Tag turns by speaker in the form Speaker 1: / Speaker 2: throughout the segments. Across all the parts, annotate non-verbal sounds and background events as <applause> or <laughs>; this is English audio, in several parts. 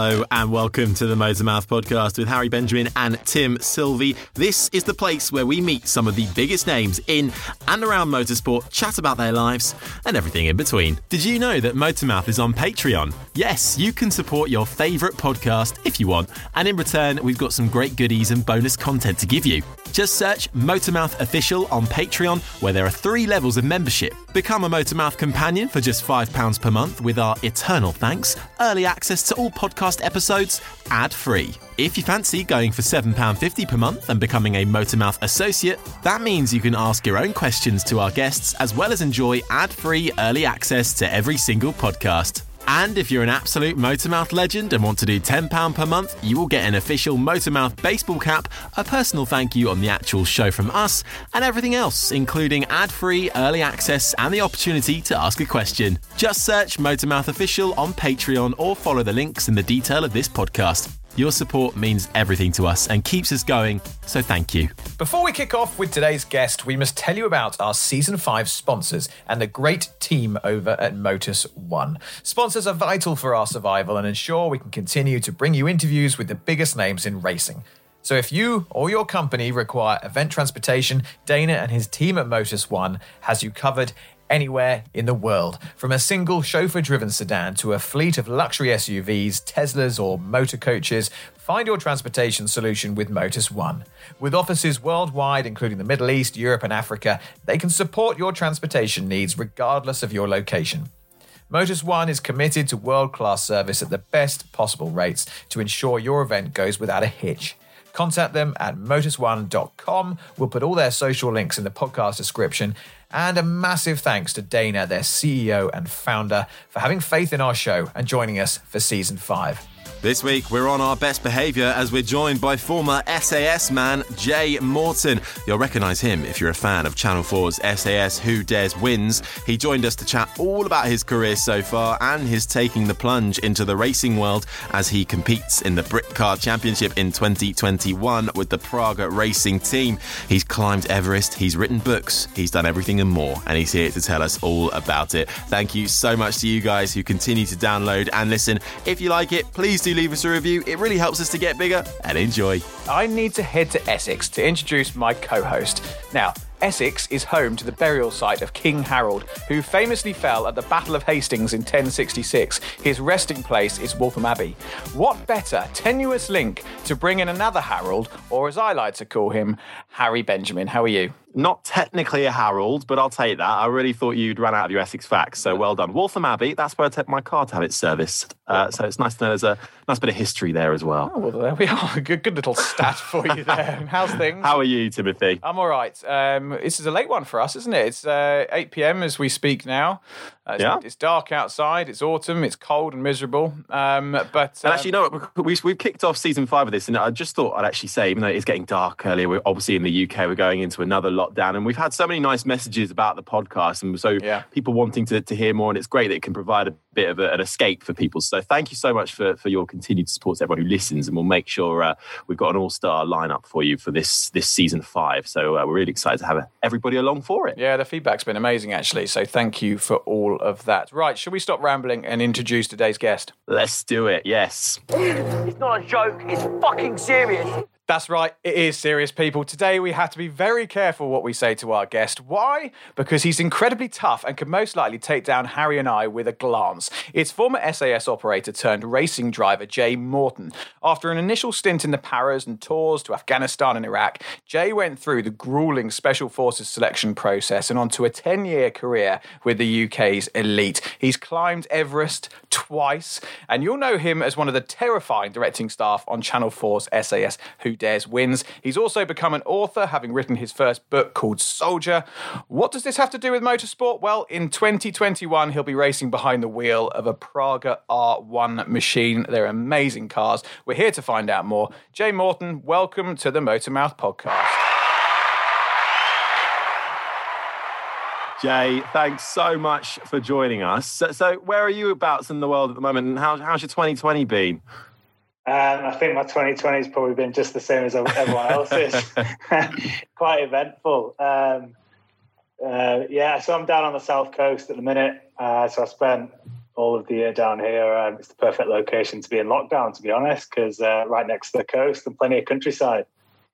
Speaker 1: Hello and welcome to the Motormouth podcast with Harry Benjamin and Tim Sylvie. This is the place where we meet some of the biggest names in and around motorsport, chat about their lives and everything in between. Did you know that Motormouth is on Patreon? Yes, you can support your favourite podcast if you want, and in return, we've got some great goodies and bonus content to give you. Just search Motormouth Official on Patreon, where there are three levels of membership. Become a Motormouth companion for just £5 per month with our eternal thanks, early access to all podcast episodes, ad free. If you fancy going for £7.50 per month and becoming a Motormouth associate, that means you can ask your own questions to our guests as well as enjoy ad free early access to every single podcast. And if you're an absolute Motormouth legend and want to do £10 per month, you will get an official Motormouth baseball cap, a personal thank you on the actual show from us, and everything else, including ad free early access and the opportunity to ask a question. Just search Motormouth Official on Patreon or follow the links in the detail of this podcast. Your support means everything to us and keeps us going, so thank you.
Speaker 2: Before we kick off with today's guest, we must tell you about our Season 5 sponsors and the great team over at Motus One. Sponsors are vital for our survival and ensure we can continue to bring you interviews with the biggest names in racing. So if you or your company require event transportation, Dana and his team at Motus One has you covered anywhere in the world. From a single chauffeur driven sedan to a fleet of luxury SUVs, Teslas, or motor coaches, find your transportation solution with Motus One. With offices worldwide, including the Middle East, Europe, and Africa, they can support your transportation needs regardless of your location. Motus One is committed to world class service at the best possible rates to ensure your event goes without a hitch. Contact them at motus1.com. We'll put all their social links in the podcast description. And a massive thanks to Dana, their CEO and founder, for having faith in our show and joining us for season five.
Speaker 1: This week, we're on our best behaviour as we're joined by former SAS man Jay Morton. You'll recognise him if you're a fan of Channel 4's SAS Who Dares Wins. He joined us to chat all about his career so far and his taking the plunge into the racing world as he competes in the Brit Car Championship in 2021 with the Praga Racing team. He's climbed Everest, he's written books, he's done everything and more, and he's here to tell us all about it. Thank you so much to you guys who continue to download and listen. If you like it, please do leave us a review. It really helps us to get bigger and enjoy.
Speaker 2: I need to head to Essex to introduce my co host. Now, Essex is home to the burial site of King Harold, who famously fell at the Battle of Hastings in 1066. His resting place is Waltham Abbey. What better tenuous link to bring in another Harold, or as I like to call him, Harry Benjamin? How are you?
Speaker 1: Not technically a Harold, but I'll take that. I really thought you'd run out of your Essex facts, so well done. Waltham Abbey, that's where I take my car to have it serviced. Uh, so it's nice to know there's a nice bit of history there as well.
Speaker 2: Oh, well, there we are. <laughs> Good, good little stat for you there. <laughs> How's things?
Speaker 1: How are you, Timothy?
Speaker 2: I'm all right. Um, this is a late one for us, isn't it? It's uh, 8 p.m. as we speak now. Uh, it's,
Speaker 1: Yeah.
Speaker 2: it's dark outside. It's autumn. It's cold and miserable. Um, but
Speaker 1: And
Speaker 2: um,
Speaker 1: actually, no, know what? We, we've kicked off season five of this, and I just thought I'd actually say, even though it's getting dark earlier, we're obviously in the UK, we're going into another lockdown, and we've had so many nice messages about the podcast, and so
Speaker 2: Yeah.
Speaker 1: people wanting to, to hear more, and it's great that it can provide a bit of a, an escape for people. So thank you so much for, for your continued support to everyone who listens, and we'll make sure uh, we've got an all star lineup for you for this this season five. So uh, we're really excited to have everybody along for it.
Speaker 2: yeah, the feedback's been amazing, actually. So thank you for all of that. Right, should we stop rambling and introduce today's guest?
Speaker 1: Let's do it. Yes.
Speaker 3: It's not a joke, it's fucking serious.
Speaker 2: That's right, it is serious, people. Today we have to be very careful what we say to our guest. Why? Because he's incredibly tough and can most likely take down Harry and I with a glance. It's former SAS operator turned racing driver Jay Morton. After an initial stint in the Paras and tours to Afghanistan and Iraq, Jay went through the grueling Special Forces selection process and onto a 10 year career with the UK's elite. He's climbed Everest twice, and you'll know him as one of the terrifying directing staff on Channel 4's SAS Who Dares Wins. He's also become an author, having written his first book called Soldier. What does this have to do with motorsport? Well, in 2021, he'll be racing behind the wheel of a Praga R1 machine. They're amazing cars. We're here to find out more. Jay Morton, welcome to the Motormouth podcast.
Speaker 1: Jay, thanks so much for joining us. So, so where are you abouts in the world at the moment, and how, how's your 2020 been?
Speaker 4: Um, I think my 2020 has probably been just the same as everyone <laughs> else's. <laughs> Quite eventful. Um, uh, yeah, so I'm down on the south coast at the minute. Uh, so I spent all of the year down here. Um, it's the perfect location to be in lockdown, to be honest, because uh, right next to the coast and plenty of countryside.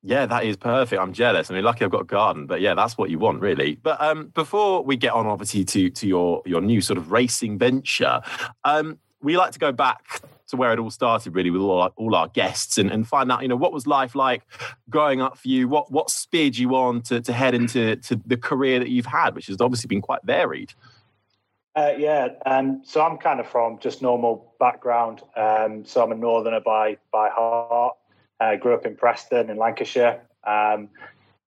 Speaker 1: Yeah, that is perfect. I'm jealous. I mean, lucky I've got a garden, but yeah, that's what you want, really. But um, before we get on, obviously, to to your your new sort of racing venture, um, we like to go back to where it all started, really, with all our, all our guests, and, and find out, you know, what was life like growing up for you? What what spurred you on to to head into to the career that you've had, which has obviously been quite varied.
Speaker 4: Uh, yeah, um, so I'm kind of from just normal background. Um, so I'm a northerner by by heart. I grew up in Preston in Lancashire. Um,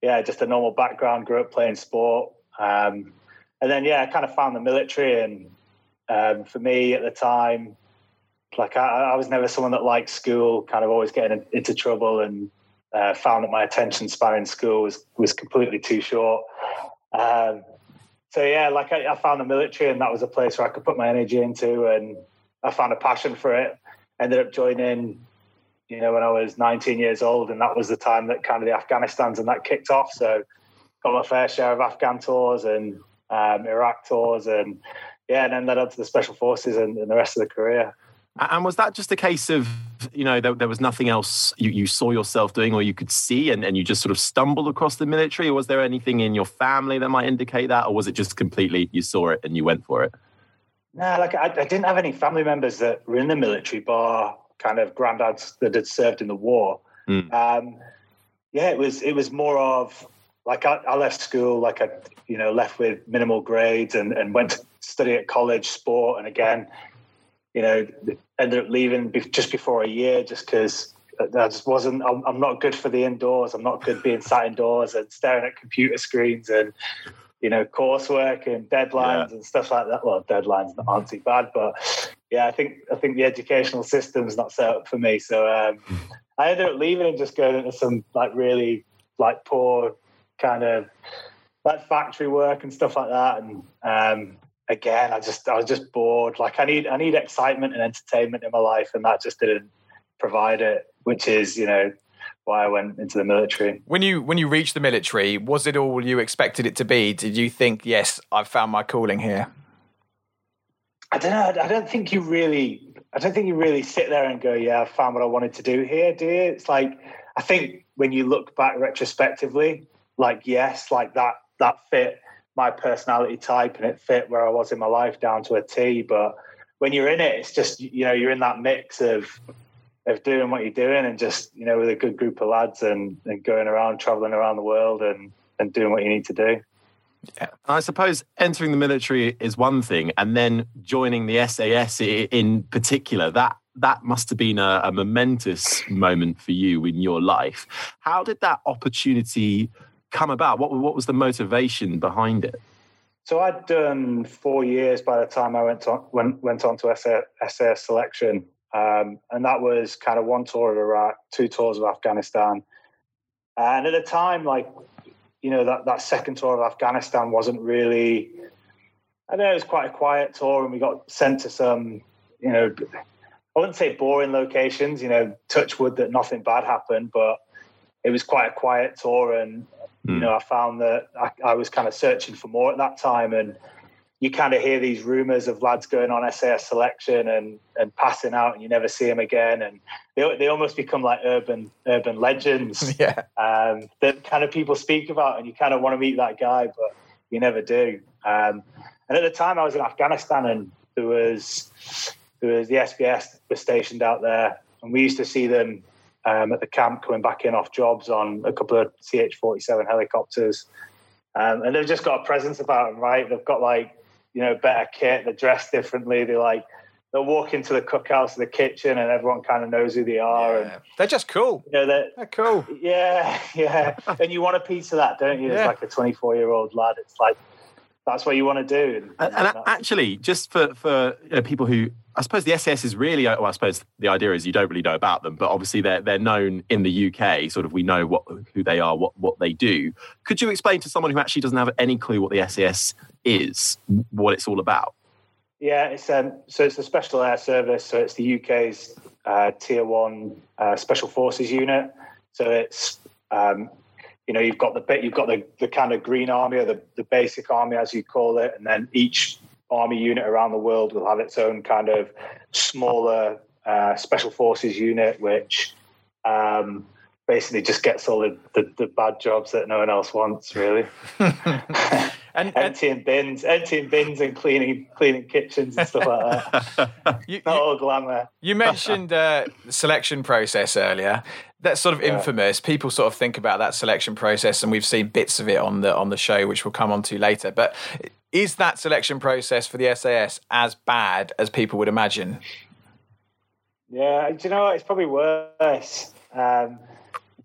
Speaker 4: yeah, just a normal background. Grew up playing sport, um, and then yeah, I kind of found the military. And um, for me at the time, like I, I, was never someone that liked school. Kind of always getting into trouble, and uh, found that my attention span in school was was completely too short. Um, so yeah, like I, I found the military, and that was a place where I could put my energy into, and I found a passion for it. Ended up joining you know, when I was 19 years old, and that was the time that kind of the Afghanistan's and that kicked off. So got my fair share of Afghan tours and um, Iraq tours, and yeah, and then led on to the special forces and, and, the rest of the career.
Speaker 1: And was that just a case of, you know, there, there was nothing else you, you, saw yourself doing or you could see and, and you just sort of stumbled across the military? Or was there anything in your family that might indicate that? Or was it just completely, you saw it and you went for it?
Speaker 4: No, like I, I didn't have any family members that were in the military, bar kind of granddads that had served in the war. Mm. Um, yeah, it was it was more of like I, I, left school like I you know left with minimal grades and, and went to study at college sport and again you know ended up leaving just before a year just because I just wasn't I'm, I'm, not good for the indoors I'm not good being sat indoors and staring at computer screens and you know coursework and deadlines yeah. and stuff like that well deadlines aren't too bad but yeah, I think I think the educational system's not set up for me. So um, I ended up leaving and just going into some like really like poor kind of like factory work and stuff like that. And um, again, I just I was just bored. Like I need I need excitement and entertainment in my life, and that just didn't provide it. Which is you know why I went into the military.
Speaker 2: When you when you reached the military, was it all you expected it to be? Did you think, yes, I've found my calling here?
Speaker 4: I don't know. I don't think you really. I don't think you really sit there and go, "Yeah, I found what I wanted to do here." Do you? It's like I think when you look back retrospectively, like yes, like that that fit my personality type and it fit where I was in my life down to a T. But when you're in it, it's just you know you're in that mix of of doing what you're doing and just you know with a good group of lads and and going around traveling around the world and and doing what you need to do.
Speaker 1: Yeah. I suppose entering the military is one thing, and then joining the SAS in particular, that that must have been a, a momentous moment for you in your life. How did that opportunity come about? What what was the motivation behind it?
Speaker 4: So I'd done four years by the time I went on went, went on to SAS selection, um, and that was kind of one tour of Iraq, two tours of Afghanistan, and at the time, like you know that that second tour of Afghanistan wasn't really. I know it was quite a quiet tour, and we got sent to some, you know, I wouldn't say boring locations. You know, touch wood that nothing bad happened, but it was quite a quiet tour, and mm. you hmm. know, I found that I, I was kind of searching for more at that time, and you kind of hear these rumors of lads going on SAS selection and and passing out, and you never see them again, and they they almost become like urban urban legends. <laughs>
Speaker 2: Yeah,
Speaker 4: um, that kind of people speak about, and you kind of want to meet that guy, but you never do. Um, and at the time, I was in Afghanistan, and there was there was the SBS was stationed out there, and we used to see them um, at the camp coming back in off jobs on a couple of CH forty seven helicopters. Um, and they've just got a presence about them, right? They've got like you know, better kit. They're dressed differently. They like they'll walk into the cookhouse, the kitchen, and everyone kind of knows who they are. Yeah. And
Speaker 2: they're just cool.
Speaker 4: You know, they're,
Speaker 2: they're cool. <laughs>
Speaker 4: Yeah, yeah. and you want a piece of that, don't you? Yeah. As like a 24 year old lad, it's like that's what you want to do.
Speaker 1: And, and, and actually, just for for you know, people who I suppose the SAS is really well, I suppose the idea is you don't really know about them, but obviously they're they're known in the UK. Sort of, we know what who they are, what what they do. Could you explain to someone who actually doesn't have any clue what the SAS is, what it's all about?
Speaker 4: Yeah, it's um, so it's the Special Air Service. So it's the UK's uh, Tier One uh, Special Forces unit. So it's um, you know you've got the bit you've got the, the kind of green army or the, the basic army as you call it, and then each army unit around the world will have its own kind of smaller uh, special forces unit, which um, basically just gets all the, the, the, bad jobs that no one else wants, really. <laughs> and, and emptying bins, emptying bins, and cleaning cleaning kitchens and stuff like that. <laughs> you, Not you, all glamour.
Speaker 2: You mentioned uh, the selection process earlier. That's sort of yeah. infamous. People sort of think about that selection process, and we've seen bits of it on the on the show, which we'll come on to later. But is that selection process for the SAS as bad as people would imagine?
Speaker 4: Yeah, do you know what? It's probably worse. Um,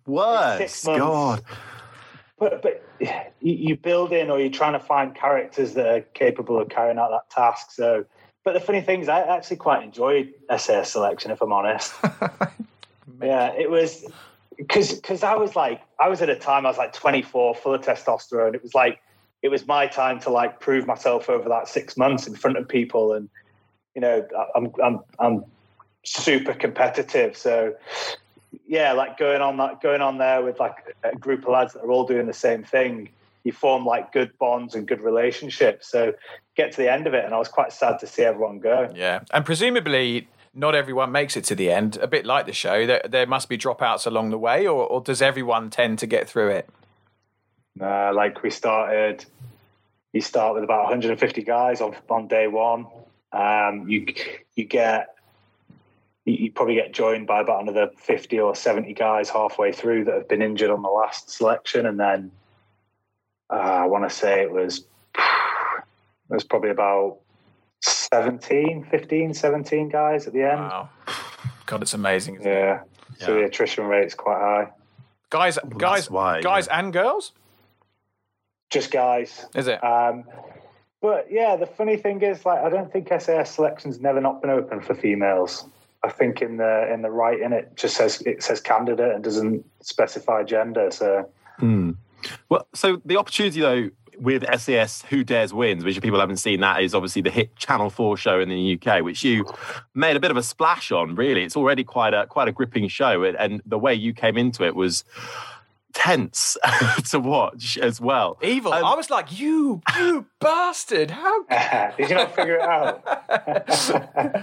Speaker 1: worse. God.
Speaker 4: But but you build in, or you're trying to find characters that are capable of carrying out that task. So, but the funny thing is, I actually quite enjoyed SAS selection, if I'm honest. <laughs> yeah, it was because because I was like I was at a time I was like 24, full of testosterone. It was like it was my time to like prove myself over that six months in front of people, and you know I'm I'm I'm super competitive. So yeah, like going on that, going on there with like a group of lads that are all doing the same thing, you form like good bonds and good relationships. So get to the end of it, and I was quite sad to see everyone go.
Speaker 2: Yeah, and presumably not everyone makes it to the end. A bit like the show, there, there must be dropouts along the way, or, or does everyone tend to get through it?
Speaker 4: Uh, like we started, you start with about 150 guys on on day one. Um, you you get you probably get joined by about another 50 or 70 guys halfway through that have been injured on the last selection. And then uh, I want to say it was, <sighs> it was probably about 17, 15, 17 guys at the end. Wow.
Speaker 2: God, it's amazing.
Speaker 4: Yeah. yeah. So the attrition rate is quite high.
Speaker 2: Guys, well, guys, why, guys yeah. and girls?
Speaker 4: Just guys.
Speaker 2: Is it?
Speaker 4: Um, but yeah, the funny thing is, like, I don't think SAS selection's never not been open for females. I think in the in the right in it just says it says candidate and doesn't specify gender. So,
Speaker 1: mm. well, so the opportunity though with SAS Who Dares Wins, which people haven't seen, that is obviously the hit Channel Four show in the UK, which you made a bit of a splash on. Really, it's already quite a quite a gripping show, and the way you came into it was tense <laughs> to watch as well.
Speaker 2: Evil. Um, I was like, you, you <laughs> bastard! How <laughs>
Speaker 4: did you not figure it out?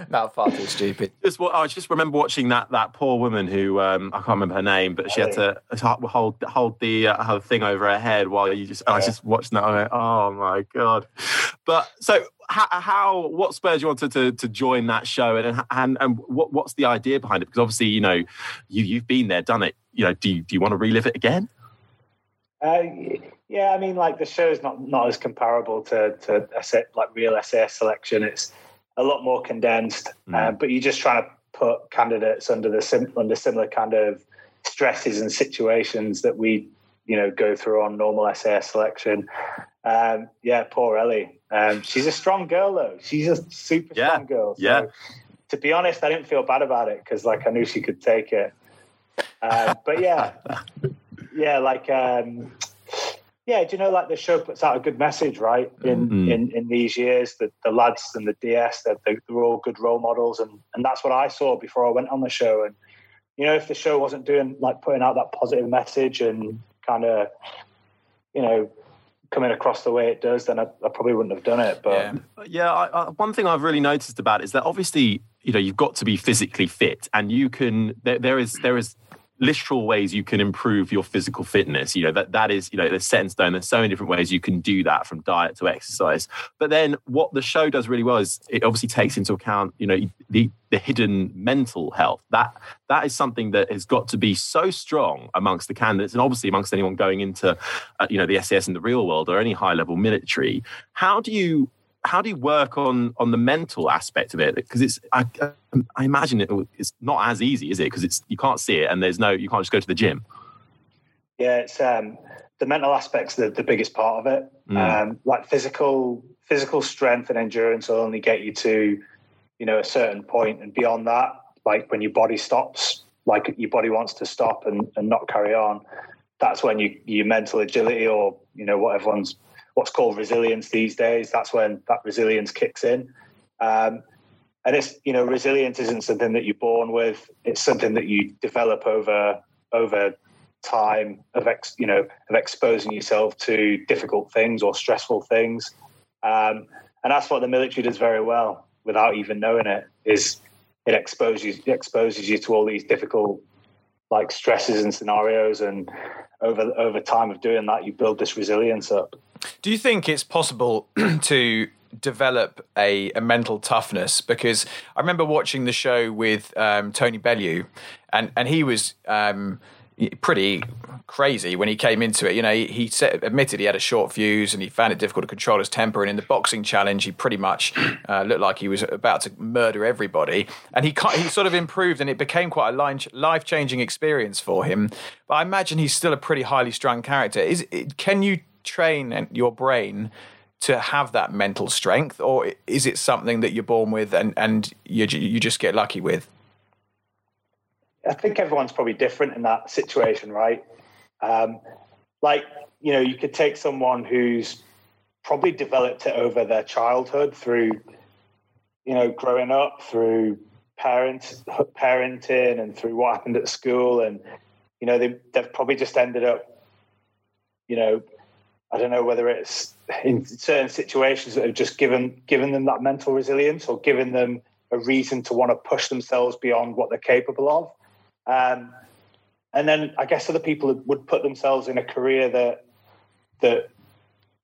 Speaker 2: no, far too stupid.
Speaker 1: Just what I just remember watching that that poor woman who um, I can't remember her name, but she had to hold hold the uh, her thing over her head while you just. Yeah. I was just watching that. I went, oh my god! But so how, how, what spurs you wanted to, to join that show and and and what what's the idea behind it because obviously you know you you've been there done it you know do you, do you want to relive it again
Speaker 4: uh, yeah i mean like the show's not not as comparable to to a set, like real SAS selection it's a lot more condensed mm. um, but you're just trying to put candidates under the sim, under similar kind of stresses and situations that we you know go through on normal SAS selection um, yeah, poor Ellie. Um, she's a strong girl though. She's a super yeah. strong girl. So,
Speaker 1: yeah.
Speaker 4: To be honest, I didn't feel bad about it because like I knew she could take it. Uh, but yeah, yeah, like um, yeah, do you know like the show puts out a good message, right? In mm-hmm. in, in these years, the, the lads and the DS, they're, they're all good role models, and and that's what I saw before I went on the show. And you know, if the show wasn't doing like putting out that positive message and kind of you know coming across the way it does, then I, I probably wouldn't have done it. But
Speaker 1: yeah, yeah I, I, one thing I've really noticed about it is that obviously, you know, you've got to be physically fit, and you can. There, there is there is literal ways you can improve your physical fitness. You know, that that is, you know, there's set in stone. There's so many different ways you can do that from diet to exercise. But then what the show does really well is it obviously takes into account, you know, the the hidden mental health. That that is something that has got to be so strong amongst the candidates and obviously amongst anyone going into, uh, you know, the SAS in the real world or any high level military. How do you how do you work on on the mental aspect of it? Because it's I, I imagine it, it's not as easy, is it? Because it's you can't see it, and there's no you can't just go to the gym.
Speaker 4: Yeah, it's um, the mental aspect's the, the biggest part of it. Mm. Um, like physical physical strength and endurance will only get you to you know a certain point, and beyond that, like when your body stops, like your body wants to stop and, and not carry on. That's when you your mental agility or you know what everyone's what's called resilience these days. That's when that resilience kicks in. Um, and it's you know resilience isn't something that you're born with. It's something that you develop over over time of ex, you know of exposing yourself to difficult things or stressful things. Um, and that's what the military does very well without even knowing it. Is it exposes it exposes you to all these difficult like stresses and scenarios, and over over time of doing that, you build this resilience up.
Speaker 2: Do you think it's possible <clears throat> to develop a, a mental toughness? Because I remember watching the show with um, Tony Bellew, and and he was. Um, pretty crazy when he came into it. You know, he, he said, admitted he had a short fuse and he found it difficult to control his temper. And in the boxing challenge, he pretty much uh, looked like he was about to murder everybody. And he he sort of improved, and it became quite a life changing experience for him. But I imagine he's still a pretty highly strung character. Is can you train your brain? To have that mental strength, or is it something that you're born with and, and you, you just get lucky with?
Speaker 4: I think everyone's probably different in that situation, right? Um, like, you know, you could take someone who's probably developed it over their childhood through, you know, growing up, through parents, parenting, and through what happened at school, and you know, they, they've probably just ended up, you know, I don't know whether it's in certain situations that have just given given them that mental resilience or given them a reason to want to push themselves beyond what they're capable of. Um, and then I guess other people would put themselves in a career that that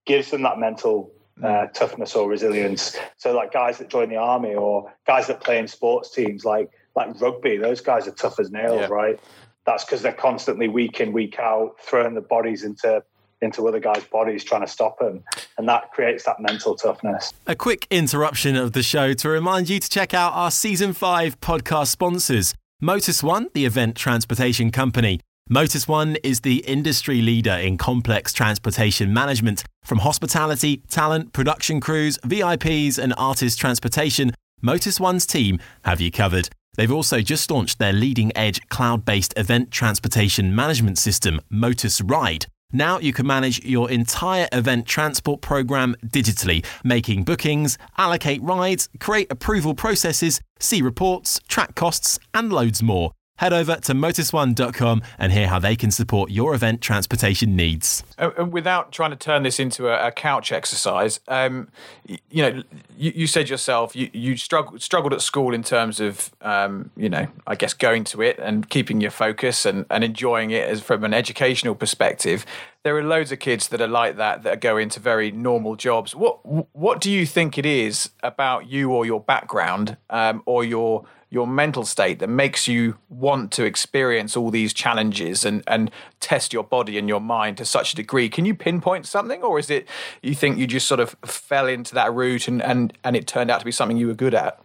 Speaker 4: gives them that mental uh, mm. toughness or resilience. So, like guys that join the army or guys that play in sports teams, like like rugby, those guys are tough as nails, yeah. right? That's because they're constantly week in week out throwing the bodies into into other guys' bodies trying to stop them. And that creates that mental toughness.
Speaker 1: A quick interruption of the show to remind you to check out our season five podcast sponsors. Motus One, the event transportation company. Motus One is the industry leader in complex transportation management. From hospitality, talent, production crews, VIPs, and artist transportation, Motus One's team have you covered. They've also just launched their leading edge cloud based event transportation management system, Motus Ride. Now you can manage your entire event transport program digitally, making bookings, allocate rides, create approval processes, see reports, track costs, and loads more. Head over to motus1.com and hear how they can support your event transportation needs.
Speaker 2: Uh, without trying to turn this into a, a couch exercise, um, you, you, know, you, you, said yourself you, you struggled, struggled at school in terms of, um, you know, I guess going to it and keeping your focus and, and enjoying it as from an educational perspective. There are loads of kids that are like that that go into very normal jobs. What what do you think it is about you or your background um, or your your mental state that makes you want to experience all these challenges and, and test your body and your mind to such a degree. Can you pinpoint something, or is it you think you just sort of fell into that route and, and, and it turned out to be something you were good at?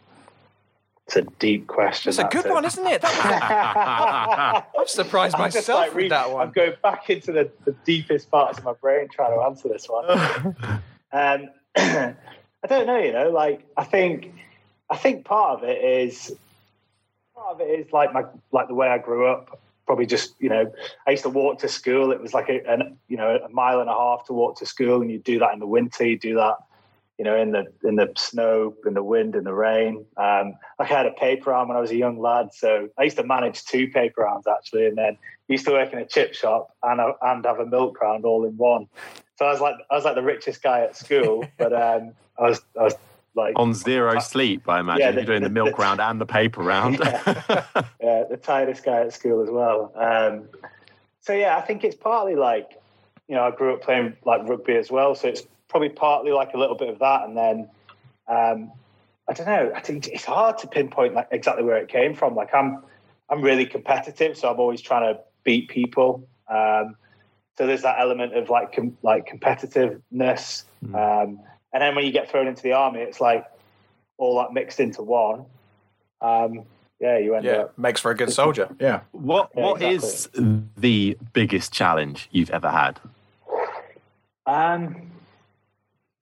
Speaker 4: It's a deep question.
Speaker 2: It's a good it. one, isn't it? <laughs> I'm surprised I'm myself like with that one.
Speaker 4: I'm going back into the, the deepest parts of my brain trying to answer this one. <laughs> um, <clears throat> I don't know, you know, like I think I think part of it is part of it is like my like the way I grew up. Probably just you know, I used to walk to school. It was like a an, you know a mile and a half to walk to school, and you do that in the winter. You do that you know, in the in the snow, in the wind, in the rain. Um, I had a paper round when I was a young lad, so I used to manage two paper rounds actually, and then used to work in a chip shop and a, and have a milk round all in one. So I was like I was like the richest guy at school, <laughs> but um, I was I was like
Speaker 5: on zero uh, sleep. I imagine yeah, the, you're doing the, the milk the, round and the paper round. <laughs>
Speaker 4: Yeah, yeah, the tiredest guy at school as well. Um, so yeah, I think it's partly like you know I grew up playing like rugby as well, so it's probably partly like a little bit of that, and then um, I don't know. I think it's hard to pinpoint like exactly where it came from. Like I'm I'm really competitive, so I'm always trying to beat people. Um, so there's that element of like com- like competitiveness. Mm. Um, and then when you get thrown into the army, it's like all that mixed into one. Um, yeah, you end up
Speaker 2: yeah,
Speaker 4: up
Speaker 2: makes for a good <laughs> soldier. Yeah.
Speaker 5: What yeah, What exactly. is the biggest challenge you've ever had?
Speaker 4: Um,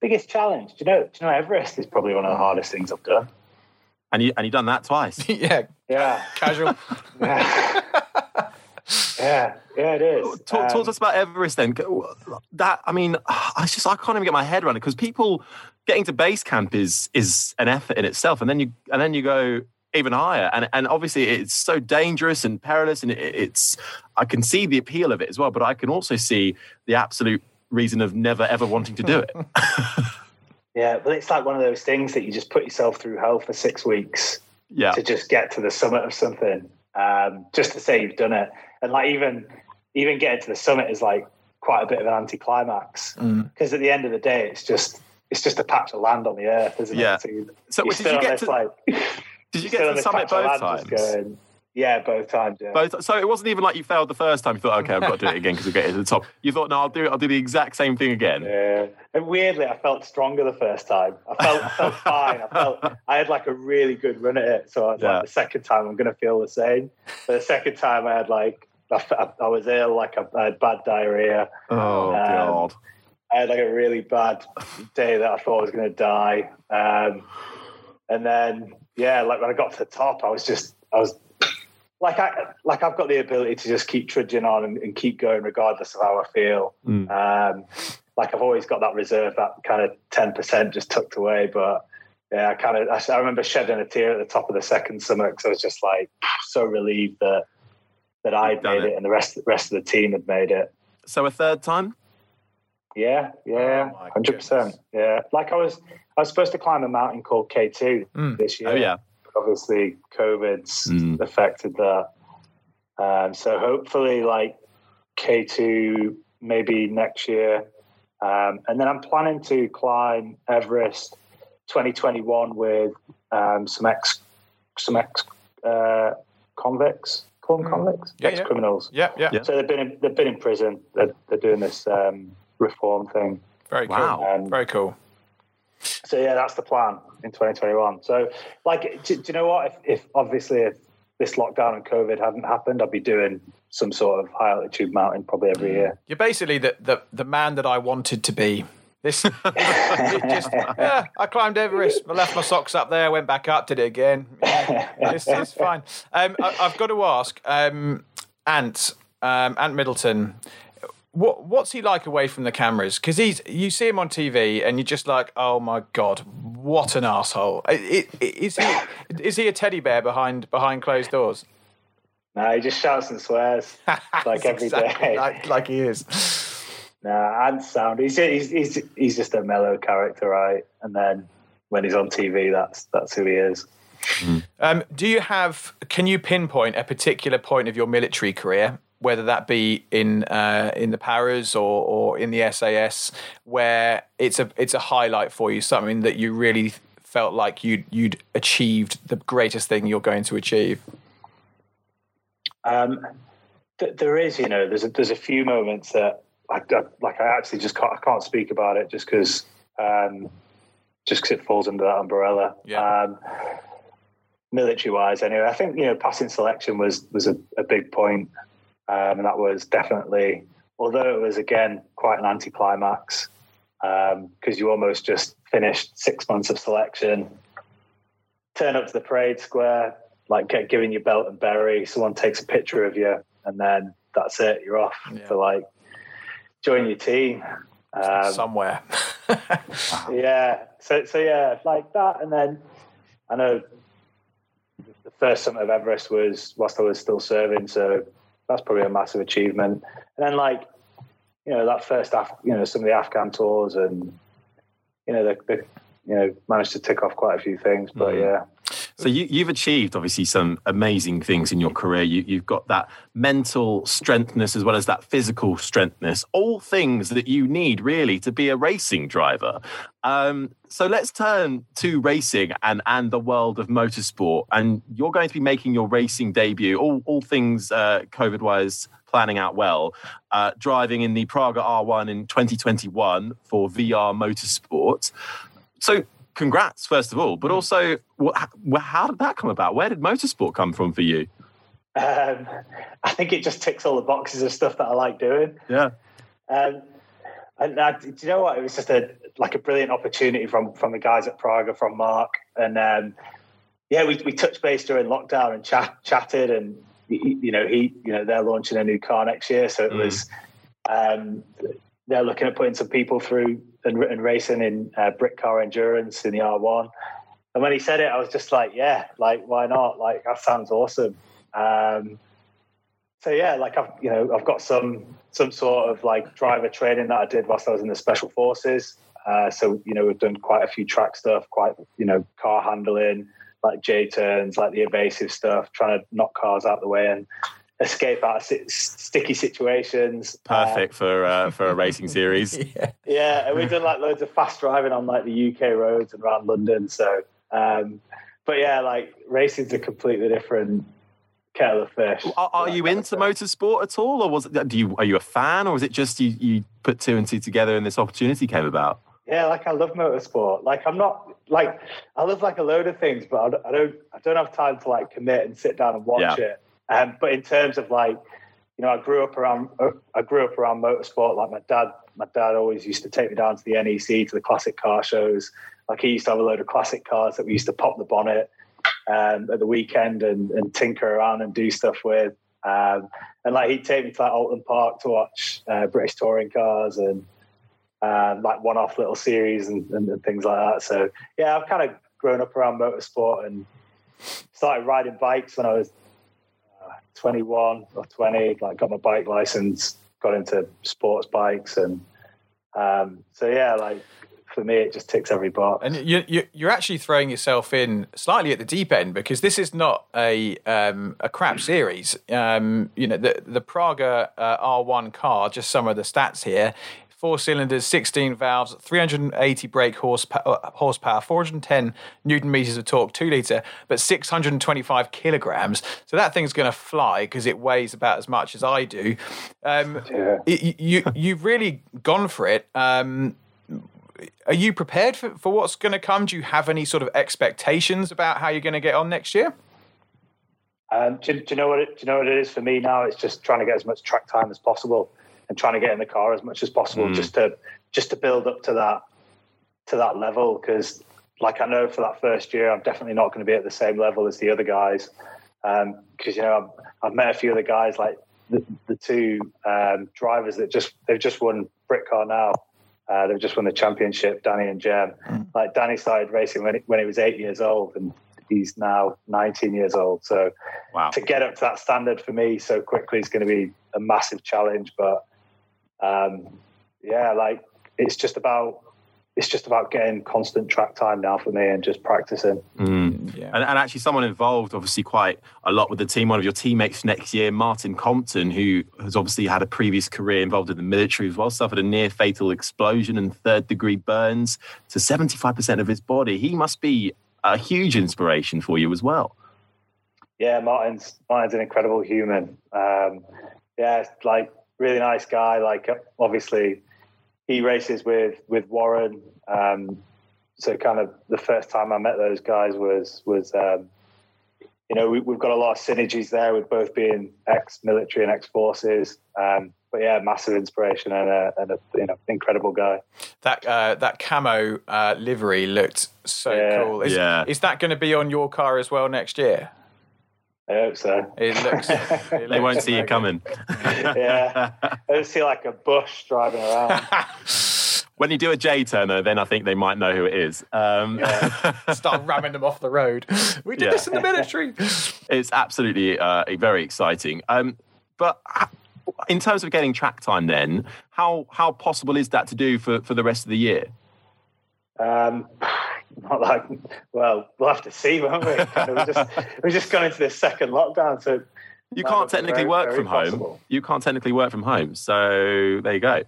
Speaker 4: biggest challenge. Do you know? Do you know Everest is probably one of the hardest things I've done.
Speaker 5: And you and you done that twice? <laughs>
Speaker 2: yeah.
Speaker 4: Yeah.
Speaker 2: Casual.
Speaker 4: Yeah, <laughs> yeah, yeah, it is.
Speaker 5: Talk, um, talk, to us about Everest then. That I mean, <sighs> I just I can't even get my head around it because people getting to base camp is is an effort in itself, and then you and then you go even higher, and and obviously it's so dangerous and perilous, and it, it's I can see the appeal of it as well, but I can also see the absolute reason of never ever wanting to do it. <laughs>
Speaker 4: Yeah, but it's like one of those things that you just put yourself through hell for six weeks
Speaker 1: Yeah.
Speaker 4: to just get to the summit of something, um, just to say you've done it. And like even even getting to the summit is like quite a bit of an anticlimax mm. because at the end of the day, it's just it's just a patch of land on the earth, isn't
Speaker 1: Yeah.
Speaker 4: it? So, you,
Speaker 1: So did you
Speaker 4: this,
Speaker 1: to
Speaker 4: like <laughs>
Speaker 1: did you get to the summit <laughs> both times?
Speaker 4: going- yeah, both times. Yeah.
Speaker 1: Both, so it wasn't even like you failed the first time. You thought, okay, I've got to do it again because we're getting to the top. You thought, no, I'll do it. I'll do the exact same thing again.
Speaker 4: Yeah. And weirdly, I felt stronger the first time. I felt, I felt fine. I <laughs> felt I had like a really good run at it. So I was
Speaker 1: Yeah.
Speaker 4: like, the second time, I'm going to feel the same. But the second time, I had like, I, I was ill, like I, I had bad diarrhea.
Speaker 1: Oh
Speaker 4: Um,
Speaker 1: god.
Speaker 4: I had like a really bad day that I thought I was going to die. Um, and then, yeah, like when I got to the top, I was just, I was like, I like I've got the ability to just keep trudging on and, and keep going regardless of how I feel.
Speaker 1: Mm.
Speaker 4: Um, like I've always got that reserve, that kind of ten percent just tucked away. But yeah, I kind of, I, I remember shedding a tear at the top of the second summit because I was just like so relieved that that I'd made
Speaker 1: it.
Speaker 4: it and the rest, rest of the team had made it.
Speaker 1: So a third time?
Speaker 4: Yeah, yeah,
Speaker 2: Oh
Speaker 4: hundred percent. Yeah, like I was, I was supposed to climb a mountain called K two
Speaker 2: Mm.
Speaker 4: this year.
Speaker 1: Oh yeah.
Speaker 4: but obviously COVID's
Speaker 1: Mm.
Speaker 4: affected that. Um, so hopefully, like K two maybe next year, um, and then I'm planning to climb Everest 2021 with um, some ex some ex uh, convicts. Call them
Speaker 2: Mm.
Speaker 4: convicts,
Speaker 2: Yeah,
Speaker 4: ex criminals.
Speaker 2: Yeah, yeah,
Speaker 1: Yeah.
Speaker 4: So they've been in, they've been in prison. They're, they're doing this um, reform thing.
Speaker 2: Very cool.
Speaker 4: Um,
Speaker 2: Very cool.
Speaker 4: So yeah, that's the plan in 2021. So like, do, do you know what? If, if obviously if this lockdown and COVID hadn't happened, I'd be doing some sort of high altitude mountain probably every year.
Speaker 2: You're basically the, the, the man that I wanted to be. This just yeah, I climbed Everest. I left my socks up there. Went back up. Did it again. Yeah, it's, it's fine. Um, I, I've got to ask, um, Ant, um, Ant Middleton. What what's he like away from the cameras? Because he's you see him on TV and you're just like, oh my god, what an asshole! Is he is he a teddy bear behind behind closed doors?
Speaker 4: No, he just shouts and swears <laughs> like every day.
Speaker 2: Exactly Like, like he is.
Speaker 4: Nah, and sound. He's, he's he's he's just a mellow character, right? And then when he's on TV, that's that's who he is.
Speaker 2: Um, do you have? Can you pinpoint a particular point of your military career, whether that be in uh, in the paras or, or in the SAS, where it's a it's a highlight for you, something that you really felt like you'd you'd achieved the greatest thing you're going to achieve?
Speaker 4: Um, th- there is, you know, there's a, there's a few moments that like I, like I actually just can't I can't speak about it just because um, just because it falls under that umbrella.
Speaker 2: Yeah.
Speaker 4: Um, military wise, anyway, I think you know passing selection was was a, a big point, um, and that was definitely although it was again quite an anticlimax because you almost just finished six months of selection, turn up to the parade square, like get given your belt and berry, someone takes a picture of you, and then that's it. You're off
Speaker 2: Yeah.
Speaker 4: to like join your team. Um,
Speaker 2: Somewhere. <laughs>
Speaker 4: yeah. So so yeah, like that, and then I know the first summit of Everest was whilst I was still serving, so that's probably a massive achievement. And then like you know that first Af- you know some of the Afghan tours, and you know the, the you know managed to tick off quite a few things, but
Speaker 1: Mhm.
Speaker 4: yeah.
Speaker 1: So you, you've achieved obviously some amazing things in your career. You, you've got that mental strengthness as well as that physical strengthness, all things that you need really to be a racing driver. Um, so let's turn to racing and, and the world of motorsport. And you're going to be making your racing debut, all, all things uh, COVID wise planning out well, uh, driving in the Praga R1 in 2021 for VR Motorsport. So congrats first of all but also wh- wh- how did that come about where did motorsport come from for you
Speaker 4: Um, I think it just ticks all the boxes of stuff that I like doing.
Speaker 1: yeah
Speaker 4: Um, and uh, do you know what? It was just a like a brilliant opportunity from from the guys at Praga, from Mark, and um, yeah, we we touched base during lockdown and chat, chatted, and you know he you know they're launching a new car next year, so it
Speaker 1: Mm.
Speaker 4: was um, they're looking at putting some people through and, and racing in uh, Britcar endurance in the R1. And when he said it, I was just like, yeah, like why not? Like that sounds awesome. Um, so yeah, like I've you know I've got some some sort of like driver training that I did whilst I was in the special forces. Uh, so you know we've done quite a few track stuff, quite you know car handling, like J turns, like the evasive stuff, trying to knock cars out the way and escape out of sticky situations.
Speaker 1: Perfect for uh, for a racing series. <laughs>
Speaker 4: yeah. yeah, and we've done like loads of fast driving on like the UK roads and around London. So, um, but yeah, like racing's a completely different kettle of fish.
Speaker 1: Are, are you into motorsport at all, or was it? Do you are you a fan, or is it just you you put two and two together and this opportunity came about?
Speaker 4: Yeah, like I love motorsport. Like I'm not like I love like a load of things, but I don't I don't have time to like commit and sit down and watch yeah. it. Um, but in terms of like, you know, I grew up around I grew up around motorsport. Like my dad, my dad always used to take me down to the NEC to the classic car shows. Like he used to have a load of classic cars that we used to pop the bonnet um, at the weekend and, and, tinker around and do stuff with. Um, and like he'd take me to like Oulton Park to watch uh, British touring cars and um, like one-off little series and, and, and, things like that. So yeah, I've kind of grown up around motorsport and started riding bikes when I was uh, 21 or 20. Like got my bike license, got into sports bikes, and um, so yeah, like for me, it just ticks every box.
Speaker 2: And you, you, are actually throwing yourself in slightly at the deep end because this is not a um, a crap series. Um, you know, the the Praga uh, R1 car. Just some of the stats here. Four cylinders, 16 valves, 380 brake horsepower, uh, horsepower 410 newton meters of torque, two litre, but 625 kilograms. So that thing's going to fly because it weighs about as much as I do. Um, yeah. you, you, have really gone for it. Um, are you prepared for, for what's going to come? Do you have any sort of expectations about how you're going to get on next year?
Speaker 4: Um, do, do, you know what? It, do you know what it is for me now? It's just trying to get as much track time as possible and trying to get in the car as much as possible, mm. just to just to build up to that to that level. Because, like I know for that first year, I'm definitely not going to be at the same level as the other guys. Because um, you know, I've, I've, met a few other guys like the, the two um, drivers that just they've just won Britcar now uh, they've just won the championship, Danny and Jem. Mm. Like Danny started racing when he, when he was eight years old, and he's now 19 years old. So wow. to get up to that standard for me so quickly is going to be a massive challenge. But um, yeah, like it's just about it's just about getting constant track time now for me and just practicing.
Speaker 1: Mm. Yeah. And, and, actually, someone involved, obviously, quite a lot with the team. One of your teammates next year, Martyn Compton, who has obviously had a previous career involved in the military as well, suffered a near fatal explosion and third degree burns to 75% of his body. He must be a huge inspiration for you as well.
Speaker 4: Yeah, Martyn's Martyn's an incredible human. Um, yeah, like really nice guy. Like obviously he races with with Warren. Um, so kind of the first time I met those guys was was um, you know we, have got a lot of synergies there with both being ex-military and ex-forces. Um, but yeah, massive inspiration and a, and a you know incredible guy.
Speaker 2: That uh, that camo uh, livery looked so yeah. cool. Is, yeah. is that going to be on your car as well next year?
Speaker 4: I hope so.
Speaker 2: It looks. It <laughs>
Speaker 1: they looks won't see you coming.
Speaker 4: yeah, I just see like a bush driving around. <laughs>
Speaker 1: when you do a J turner, then I think they might know who it is. Um,
Speaker 2: yeah. <laughs> Start ramming them off the road. We did yeah. this in the military.
Speaker 1: It's absolutely uh, very exciting. Um, but in terms of getting track time, then how how possible is that to do for, for the rest of the year?
Speaker 4: Um, <laughs> not like well, we'll have to see, won't we? Kind of, we're just just going into this second lockdown, so
Speaker 1: you can't technically very, work very from possible. home. You can't technically work from home, so there you go.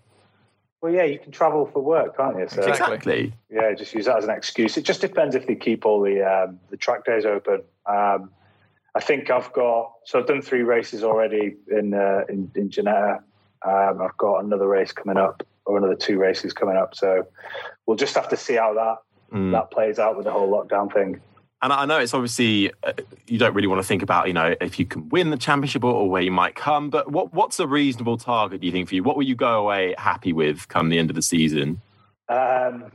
Speaker 4: Well, yeah, you can travel for work, can't you?
Speaker 1: So, exactly.
Speaker 4: Yeah, just use that as an excuse. It just depends if they keep all the um, the track days open. Um, I think I've got so I've done three races already in uh, in, in Ginetta. Um, I've got another race coming up, or another two races coming up. So we'll just have to see how that mm. that plays out with the whole lockdown thing.
Speaker 1: And I know it's obviously uh, you don't really want to think about you know if you can win the championship or, where you might come, but what what's a reasonable target do you think for you? What will you go away happy with come the end of the season?
Speaker 4: Um,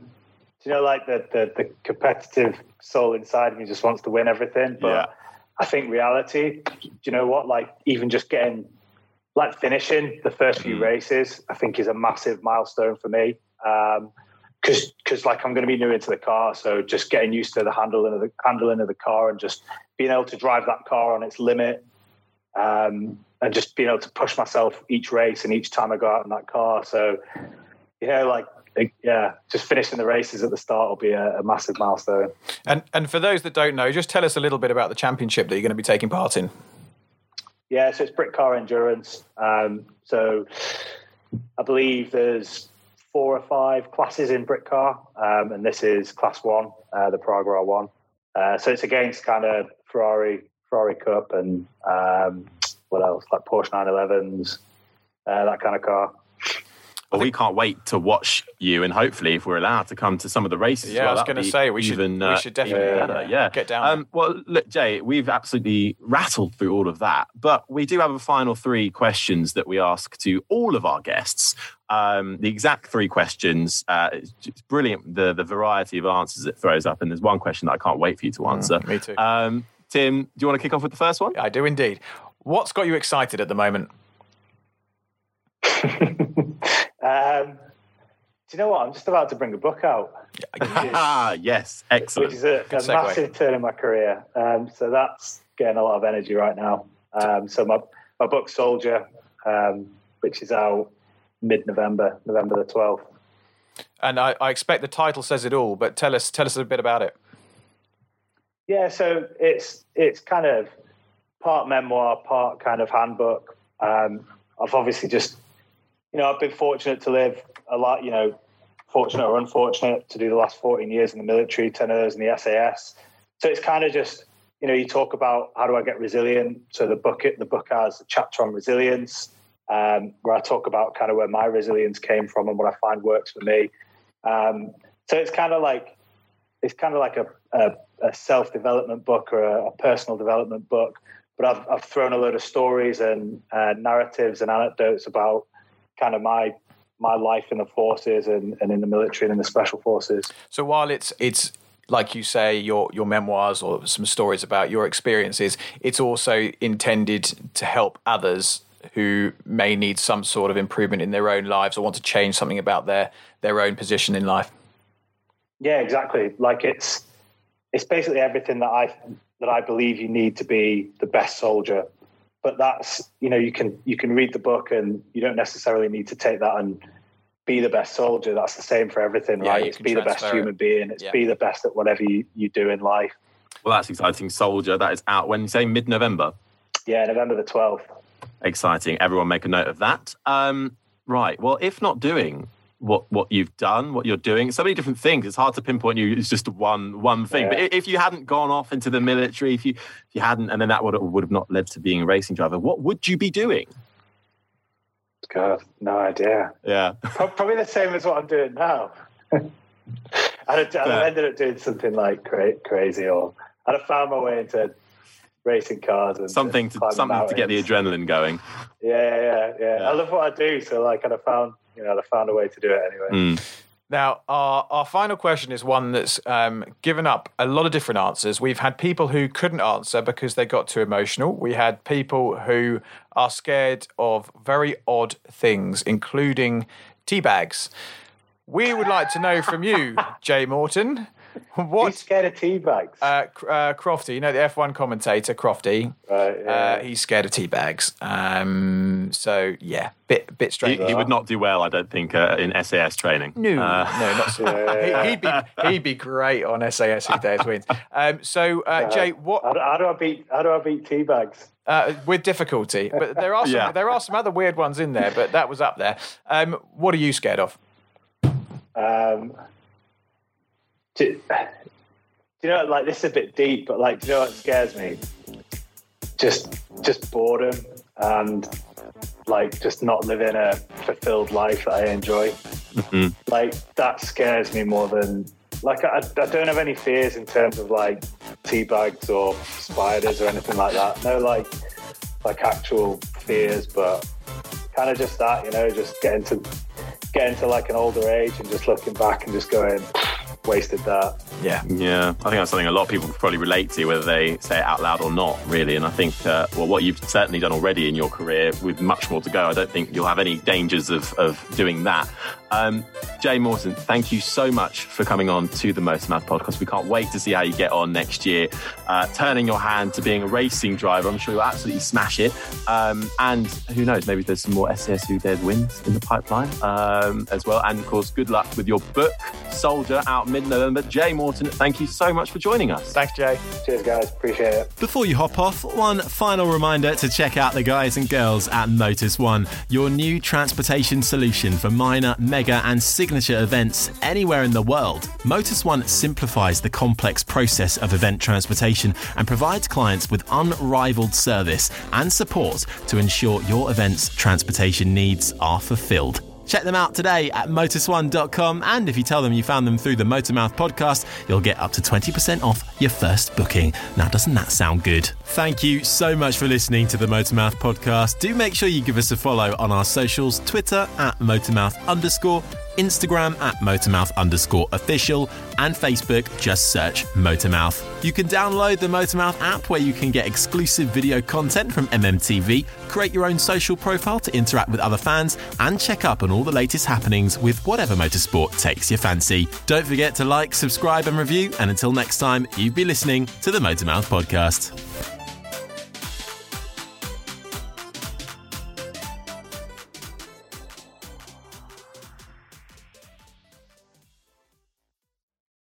Speaker 4: do you know, like the, the, the competitive soul inside of me just wants to win everything, but yeah. I think reality. Do you know what? Like even just getting like finishing the first few mm. races, I think is a massive milestone for me. Um, because because like I'm going to be new into the car, so just getting used to the handling of the handling of the car and just being able to drive that car on its limit um, and just being able to push myself each race and each time I go out in that car. So, yeah, like yeah, just finishing the races at the start will be a, a, massive milestone.
Speaker 2: And and for those that don't know, just tell us a little bit about the championship that you're going to be taking part in.
Speaker 4: Yeah, so it's Britcar Endurance. Um, so I believe there's four or five classes in Britcar, um, and this is Class One, uh, the Praga R1. Uh, so it's against kind of Ferrari, Ferrari Cup, and um, what else, like Porsche 911s, uh, that kind of car.
Speaker 1: Well, we can't wait to watch you, and hopefully, if we're allowed to come to some of the races.
Speaker 2: Yeah,
Speaker 1: well,
Speaker 2: I was going to say we
Speaker 1: even,
Speaker 2: should. Uh, we should definitely
Speaker 1: yeah, yeah.
Speaker 2: get down.
Speaker 1: Um, well, look, Jay, we've absolutely rattled through all of that, but we do have a final three questions that we ask to all of our guests. Um, the exact three questions. Uh, it's, it's, brilliant the the variety of answers it throws up, and there's one question that I can't wait for you to mm, answer.
Speaker 2: Mm, me too.
Speaker 1: Um, Tim, do you want to kick off with the first one?
Speaker 2: I do indeed. What's got you excited at the moment? <laughs>
Speaker 4: um, do you know what? I'm just about to bring a book out.
Speaker 1: Ah, <laughs> yes, excellent.
Speaker 4: Which is a, a massive turn in my career. Um, so that's getting a lot of energy right now. Um, so my my book Soldier, um, which is out mid November, November the 12th.
Speaker 2: And I, I, expect the title says it all, but tell us tell us a bit about it.
Speaker 4: Yeah, so it's it's kind of part memoir, part kind of handbook. Um, I've obviously just, you know, I've been fortunate to live a lot, you know, fortunate or unfortunate to do the last 14 years in the military, 10 years in the SAS. So it's kind of just, you know, you talk about how do I get resilient. So the book, the book has a chapter on resilience, um, where I talk about kind of where my resilience came from and what I find works for me. Um, so it's kind of like, it's kind of like a, a, a self development book or a, a, personal development book. But I've, I've thrown a load of stories and uh, narratives and anecdotes about kind of my my life in the forces and, and in the military and in the special forces.
Speaker 2: So while it's it's like you say your your memoirs or some stories about your experiences, it's also intended to help others who may need some sort of improvement in their own lives or want to change something about their their own position in life.
Speaker 4: Yeah, exactly. Like it's it's basically everything that I that I believe you need to be the best soldier but that's you know you can you can read the book and you don't necessarily need to take that and be the best soldier. That's the same for everything yeah, right? it's be the best human being. It's yeah. be the best at whatever you, you do in life.
Speaker 1: Well that's exciting. Soldier that is out when you say mid-november?
Speaker 4: Yeah november the 12th
Speaker 1: exciting. Everyone make a note of that. Um, right. Well if not doing what what you've done, what you're doing. So many different things. It's hard to pinpoint you. It's just one one thing. Yeah. But if you hadn't gone off into the military, if you if you hadn't, and then that would would have not led to being a racing driver, what would you be doing?
Speaker 4: God, no idea.
Speaker 1: Yeah,
Speaker 4: probably the same as what I'm doing now. <laughs> I'd, have, I'd have ended up doing something like cra- crazy, or I'd have found my way into racing cars and
Speaker 1: something to something to get the adrenaline going.
Speaker 4: Yeah, yeah, yeah, yeah. I love what I do, so like I'd have found you know, they found a way to do it anyway. Mm.
Speaker 2: Now, our, our final question is one that's um, given up a lot of different answers. We've had people who couldn't answer because they got too emotional. We had people who are scared of very odd things, including tea bags. We would like to know from you, Jay Morton, <laughs>
Speaker 4: what? He's scared of tea bags.
Speaker 2: Uh, uh, Crofty, you know the F1 commentator, Crofty.
Speaker 4: Right. Yeah. Uh,
Speaker 2: he's scared of tea bags. Um, so yeah, bit bit strange.
Speaker 1: He, he, would not do well, I don't think, uh, in SAS training.
Speaker 2: No, uh, no, not <laughs> so. yeah. <laughs> he, would be he'd be great on SAS Who Dares Wins. Um, so uh, Jay, what?
Speaker 4: How do, how do, I beat how do I beat tea bags?
Speaker 2: with difficulty, but there are some yeah. there are some other weird ones in there, but that was up there. Um, what are you scared of?
Speaker 4: Um, do, do you know, like this is a bit deep, but like, do you know what scares me? Just, just boredom and like just not living a fulfilled life that I enjoy. Mm-hmm. Like that scares me more than like I, I don't have any fears in terms of like tea bags or spiders or anything like that. No, like like actual fears, but kind of just that, you know, just getting to getting to like an older age and just looking back and just going, wasted that.
Speaker 2: Yeah.
Speaker 5: Yeah, I think that's something a lot of people probably relate to, whether they say it out loud or not, really. And I think, uh, well, what you've certainly done already in your career, with much more to go, I don't think you'll have any dangers of, of doing that. Um, Jay Morton, thank you so much for coming on to the Motormouth podcast. We can't wait to see how you get on next year, uh, turning your hand to being a racing driver. I'm sure you'll absolutely smash it. Um, and who knows, maybe there's some more SAS Who Dares wins in the pipeline um, as well. And of course, good luck with your book, Soldier, out mid November. Jay Morton, thank you so much for joining us.
Speaker 2: Thanks, Jay.
Speaker 4: Cheers, guys. Appreciate it.
Speaker 1: Before you hop off, one final reminder to check out the guys and girls at Motus One, your new transportation solution for minor, mega, and signature events anywhere in the world. Motus One simplifies the complex process of event transportation and provides clients with unrivaled service and support to ensure your event's transportation needs are fulfilled. Check them out today at motus1.com. And if you tell them you found them through the Motormouth podcast, you'll get up to 20% off your first booking. Now, doesn't that sound good? Thank you so much for listening to the Motormouth podcast. Do make sure you give us a follow on our socials Twitter at Motormouth underscore. Instagram at Motormouth underscore official, and Facebook, just search Motormouth. You can download the Motormouth app where you can get exclusive video content from MMTV, create your own social profile to interact with other fans, and check up on all the latest happenings with whatever motorsport takes your fancy. Don't forget to like, subscribe, and review, and until next time, you've been listening to the Motormouth podcast.